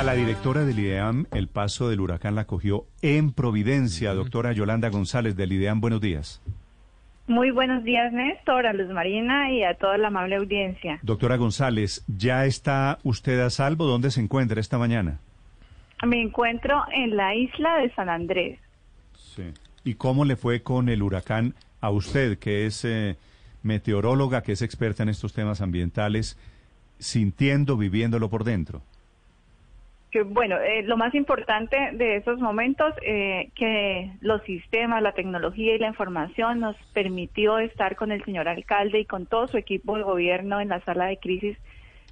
A la directora del IDEAM, el paso del huracán la cogió en Providencia. Doctora Yolanda González del IDEAM, buenos días. Muy buenos días, Néstor, a Luz Marina y a toda la amable audiencia. Doctora González, ¿ya está usted a salvo? ¿Dónde se encuentra esta mañana? Me encuentro en la isla de San Andrés. Sí. ¿Y cómo le fue con el huracán a usted, que es eh, meteoróloga, que es experta en estos temas ambientales, sintiendo, viviéndolo por dentro? Que bueno, eh, lo más importante de esos momentos, eh, que los sistemas, la tecnología y la información nos permitió estar con el señor alcalde y con todo su equipo de gobierno en la sala de crisis,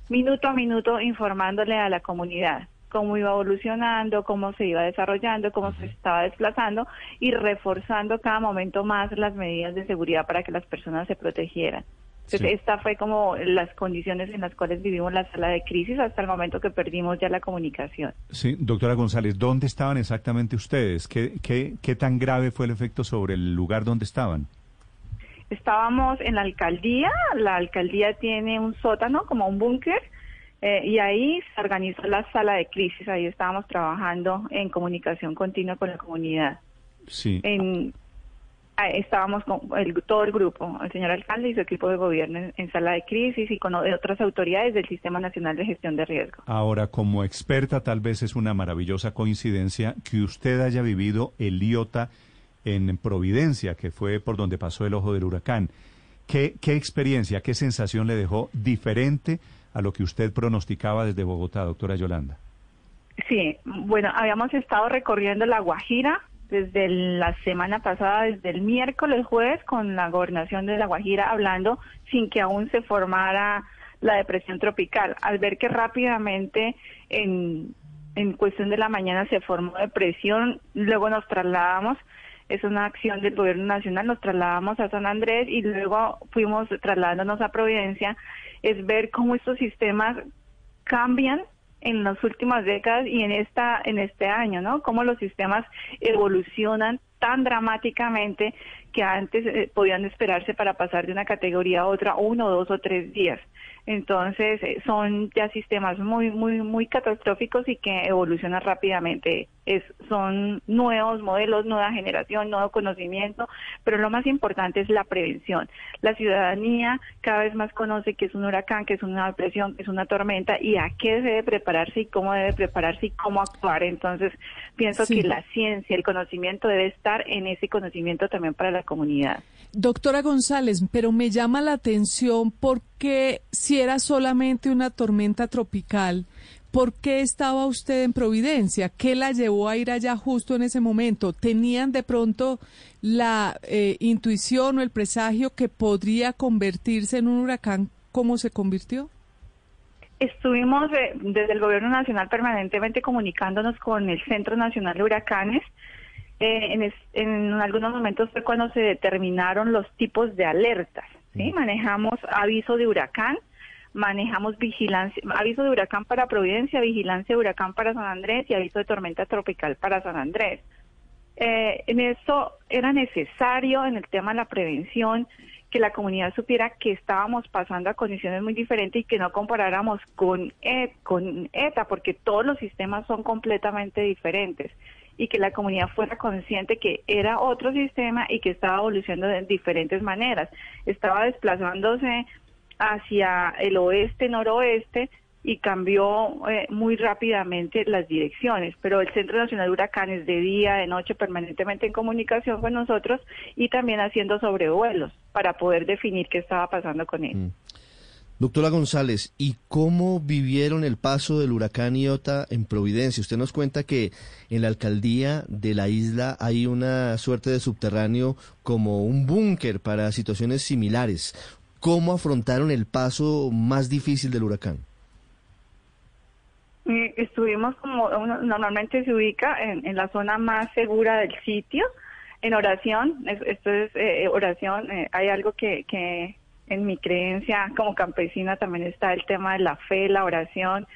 minuto a minuto informándole a la comunidad cómo iba evolucionando, cómo se iba desarrollando, cómo se estaba desplazando y reforzando cada momento más las medidas de seguridad para que las personas se protegieran. Entonces, esta fue como las condiciones en las cuales vivimos la sala de crisis hasta el momento que perdimos ya la comunicación. Sí, doctora González, ¿dónde estaban exactamente ustedes? ¿Qué, qué, qué tan grave fue el efecto sobre el lugar donde estaban? Estábamos en la alcaldía, la alcaldía tiene un sótano como un búnker eh, y ahí se organizó la sala de crisis, ahí estábamos trabajando en comunicación continua con la comunidad. Sí. En, estábamos con el, todo el grupo, el señor alcalde y su equipo de gobierno en, sala de crisis y con otras autoridades del Sistema Nacional de Gestión de Riesgo. Ahora, como experta, tal vez es una maravillosa coincidencia que usted haya vivido el IOTA en Providencia, que fue por donde pasó el ojo del huracán. ¿Qué, qué experiencia, qué sensación le dejó diferente a lo que usted pronosticaba desde Bogotá, doctora Yolanda? Sí, bueno, habíamos estado recorriendo la Guajira, desde la semana pasada, desde el miércoles, jueves, con la gobernación de La Guajira hablando sin que aún se formara la depresión tropical. Al ver que rápidamente en, en cuestión de la mañana se formó depresión, luego nos trasladamos, es una acción del gobierno nacional, nos trasladamos a San Andrés y luego fuimos trasladándonos a Providencia, es ver cómo estos sistemas cambian en las últimas décadas y en esta en este año, ¿no? Cómo los sistemas evolucionan tan dramáticamente que antes eh, podían esperarse para pasar de una categoría a otra uno, dos o tres días. Entonces, eh, son ya sistemas muy, muy, muy catastróficos y que evolucionan rápidamente. Es, son nuevos modelos, nueva generación, nuevo conocimiento, pero lo más importante es la prevención. La ciudadanía cada vez más conoce que es un huracán, que es una depresión, que es una tormenta y a qué debe prepararse y cómo debe prepararse y cómo actuar. Entonces, pienso que la ciencia, el conocimiento debe estar en ese conocimiento también para la comunidad. Doctora González, pero me llama la atención porque si era solamente una tormenta tropical, ¿por qué estaba usted en Providencia? ¿Qué la llevó a ir allá justo en ese momento? ¿Tenían de pronto la eh, intuición o el presagio que podría convertirse en un huracán como se convirtió? Estuvimos eh, desde el Gobierno Nacional permanentemente comunicándonos con el Centro Nacional de Huracanes eh, en, algunos momentos fue cuando se determinaron los tipos de alertas. ¿Sí? Manejamos aviso de huracán, manejamos vigilancia, aviso de huracán para Providencia, vigilancia de huracán para San Andrés y aviso de tormenta tropical para San Andrés. Eh, en eso era necesario, en el tema de la prevención, que la comunidad supiera que estábamos pasando a condiciones muy diferentes y que no comparáramos con, e, con ETA, porque todos los sistemas son completamente diferentes y que la comunidad fuera consciente que era otro sistema y que estaba evolucionando de diferentes maneras. Estaba desplazándose hacia el oeste, noroeste, y cambió eh, muy rápidamente las direcciones, pero el Centro Nacional de Huracanes de día, de noche, permanentemente en comunicación con nosotros y también haciendo sobrevuelos para poder definir qué estaba pasando con él. Mm. Doctora González, ¿y cómo vivieron el paso del huracán Iota en Providencia? Usted nos cuenta que en la alcaldía de la isla hay una suerte de subterráneo como un búnker para situaciones similares. ¿Cómo afrontaron el paso más difícil del huracán? estuvimos como normalmente se ubica en, la zona más segura del sitio, en oración. esto es eh, oración. Eh, hay algo que, que en mi creencia como campesina también está el tema de la fe, la oración,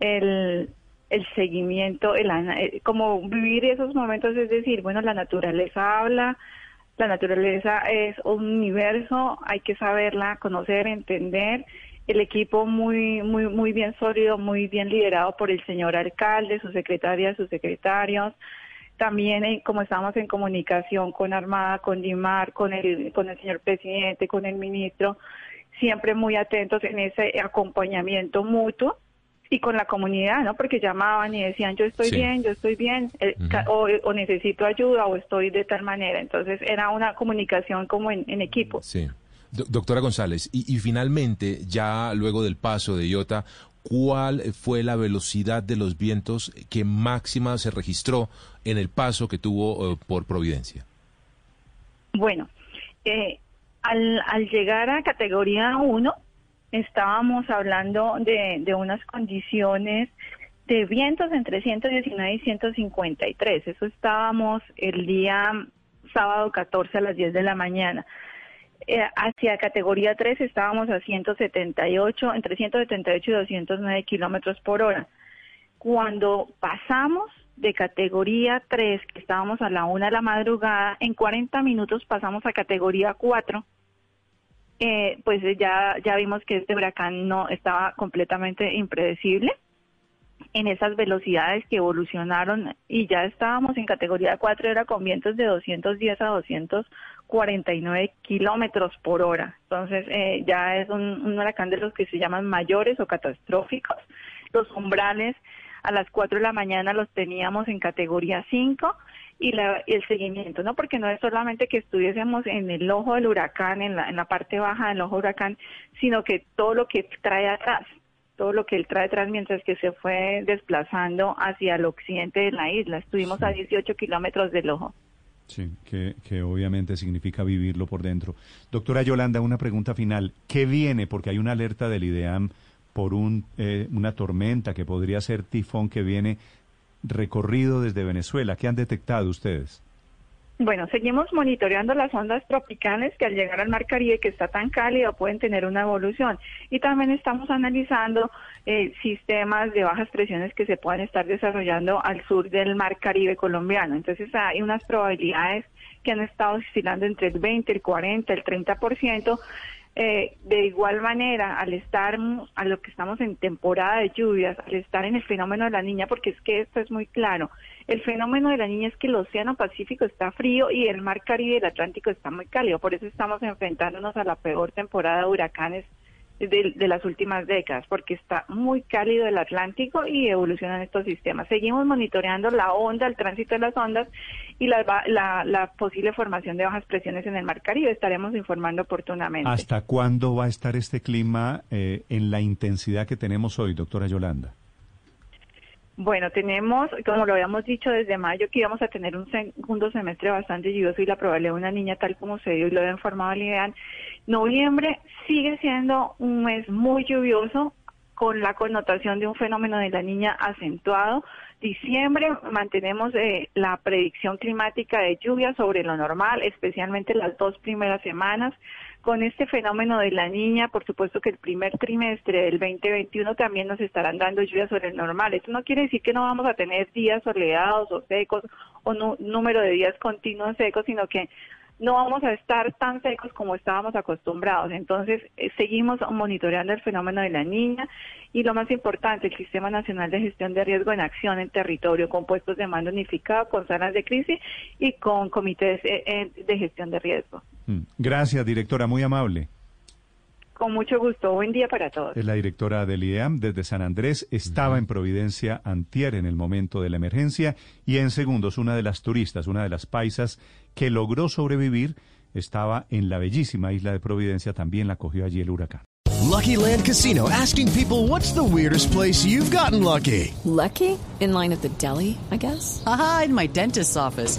el, el seguimiento, el, eh, como vivir esos momentos, es decir, bueno, la naturaleza habla, la naturaleza es un universo, hay que saberla, conocer, entender. El equipo muy, muy, muy bien sólido, muy bien liderado por el señor alcalde, su secretaria, sus secretarios. También, eh, como estamos en comunicación con Armada, con Dimar, con el, con el señor presidente, con el ministro, siempre muy atentos en ese acompañamiento mutuo y con la comunidad, ¿no? Porque llamaban y decían, yo estoy bien, yo estoy bien, eh, o, necesito ayuda, o estoy de tal manera. Entonces era una comunicación como en, equipo. Sí. doctora González, y, finalmente, ya luego del paso de Iota, ¿cuál fue la velocidad de los vientos que máxima se registró en el paso que tuvo eh, por Providencia? Bueno, eh, al, al llegar a categoría 1, estábamos hablando de, de unas condiciones de vientos entre 119 y 153. Eso estábamos el día sábado 14 a las 10 de la mañana. Eh, hacia categoría 3 estábamos a 178, entre 178 y 209 kilómetros por hora. Cuando pasamos de categoría 3, que estábamos a la 1 de la madrugada, en 40 minutos pasamos a categoría 4 eh, pues ya, ya vimos que este huracán no estaba completamente impredecible en esas velocidades que evolucionaron y ya estábamos en categoría 4, era con vientos de 210 a 249 kilómetros por hora. Entonces eh, ya es un, un, huracán de los que se llaman mayores o catastróficos. Los umbrales a las 4 de la mañana los teníamos en categoría 5 y, la, el seguimiento, ¿no? Porque no es solamente que estuviésemos en el ojo del huracán, en la, en la parte baja del ojo del huracán, sino que todo lo que trae atrás, todo lo que él trae atrás mientras que se fue desplazando hacia el occidente de la isla. Estuvimos a 18 kilómetros del ojo. Sí, que, que, obviamente significa vivirlo por dentro. Doctora Yolanda, una pregunta final. ¿Qué viene? Porque hay una alerta del IDEAM por un, eh, una tormenta que podría ser tifón que viene recorrido desde Venezuela. ¿Qué han detectado ustedes? Bueno, seguimos monitoreando las ondas tropicales que al llegar al Mar Caribe, que está tan cálido, pueden tener una evolución. Y también estamos analizando eh, sistemas de bajas presiones que se puedan estar desarrollando al sur del Mar Caribe colombiano. Entonces hay unas probabilidades que han estado oscilando entre el 20, el 40, el 30%. Eh, de igual manera, al estar, a lo que estamos en temporada de lluvias, al estar en el fenómeno de la niña, porque es que esto es muy claro, el fenómeno de la niña es que el Océano Pacífico está frío y el Mar Caribe y el Atlántico está muy cálido, por eso estamos enfrentándonos a la peor temporada de huracanes de, las últimas décadas, porque está muy cálido el Atlántico y evolucionan estos sistemas. Seguimos monitoreando la onda, el tránsito de las ondas y la, la, posible formación de bajas presiones en el Mar Caribe. Estaremos informando oportunamente. ¿Hasta cuándo va a estar este clima eh, en la intensidad que tenemos hoy, doctora Yolanda? Bueno, tenemos, como lo habíamos dicho desde mayo, que íbamos a tener un segundo semestre bastante lluvioso y la probabilidad de una niña tal como se dio y lo había informado el IDEAN. Noviembre sigue siendo un mes muy lluvioso con la connotación de un fenómeno de la niña acentuado. Diciembre mantenemos eh, la predicción climática de lluvia sobre lo normal, especialmente las dos primeras semanas con este fenómeno de la niña, por supuesto que el primer trimestre del 2021 también nos estarán dando lluvias sobre el normal. Esto no quiere decir que no vamos a tener días soleados o secos o número de días continuos secos, sino que no vamos a estar tan secos como estábamos acostumbrados. Entonces, eh, seguimos monitoreando el fenómeno de la niña y lo más importante, el Sistema Nacional de Gestión de Riesgo en Acción en Territorio, con puestos de mando unificado, con salas de crisis y con comités eh, eh, de gestión de riesgo. Mm. Gracias, directora, muy amable. Con mucho gusto. Buen día para todos. Es la directora del IDEAM desde San Andrés. Estaba en Providencia antier en el momento de la emergencia y en segundos una de las turistas, una de las paisas que logró sobrevivir, estaba en la bellísima isla de Providencia. También la cogió allí el huracán. Lucky Land Casino asking people what's the weirdest place you've gotten lucky? Lucky? In line at the deli, I guess? Aha, in my dentist's office.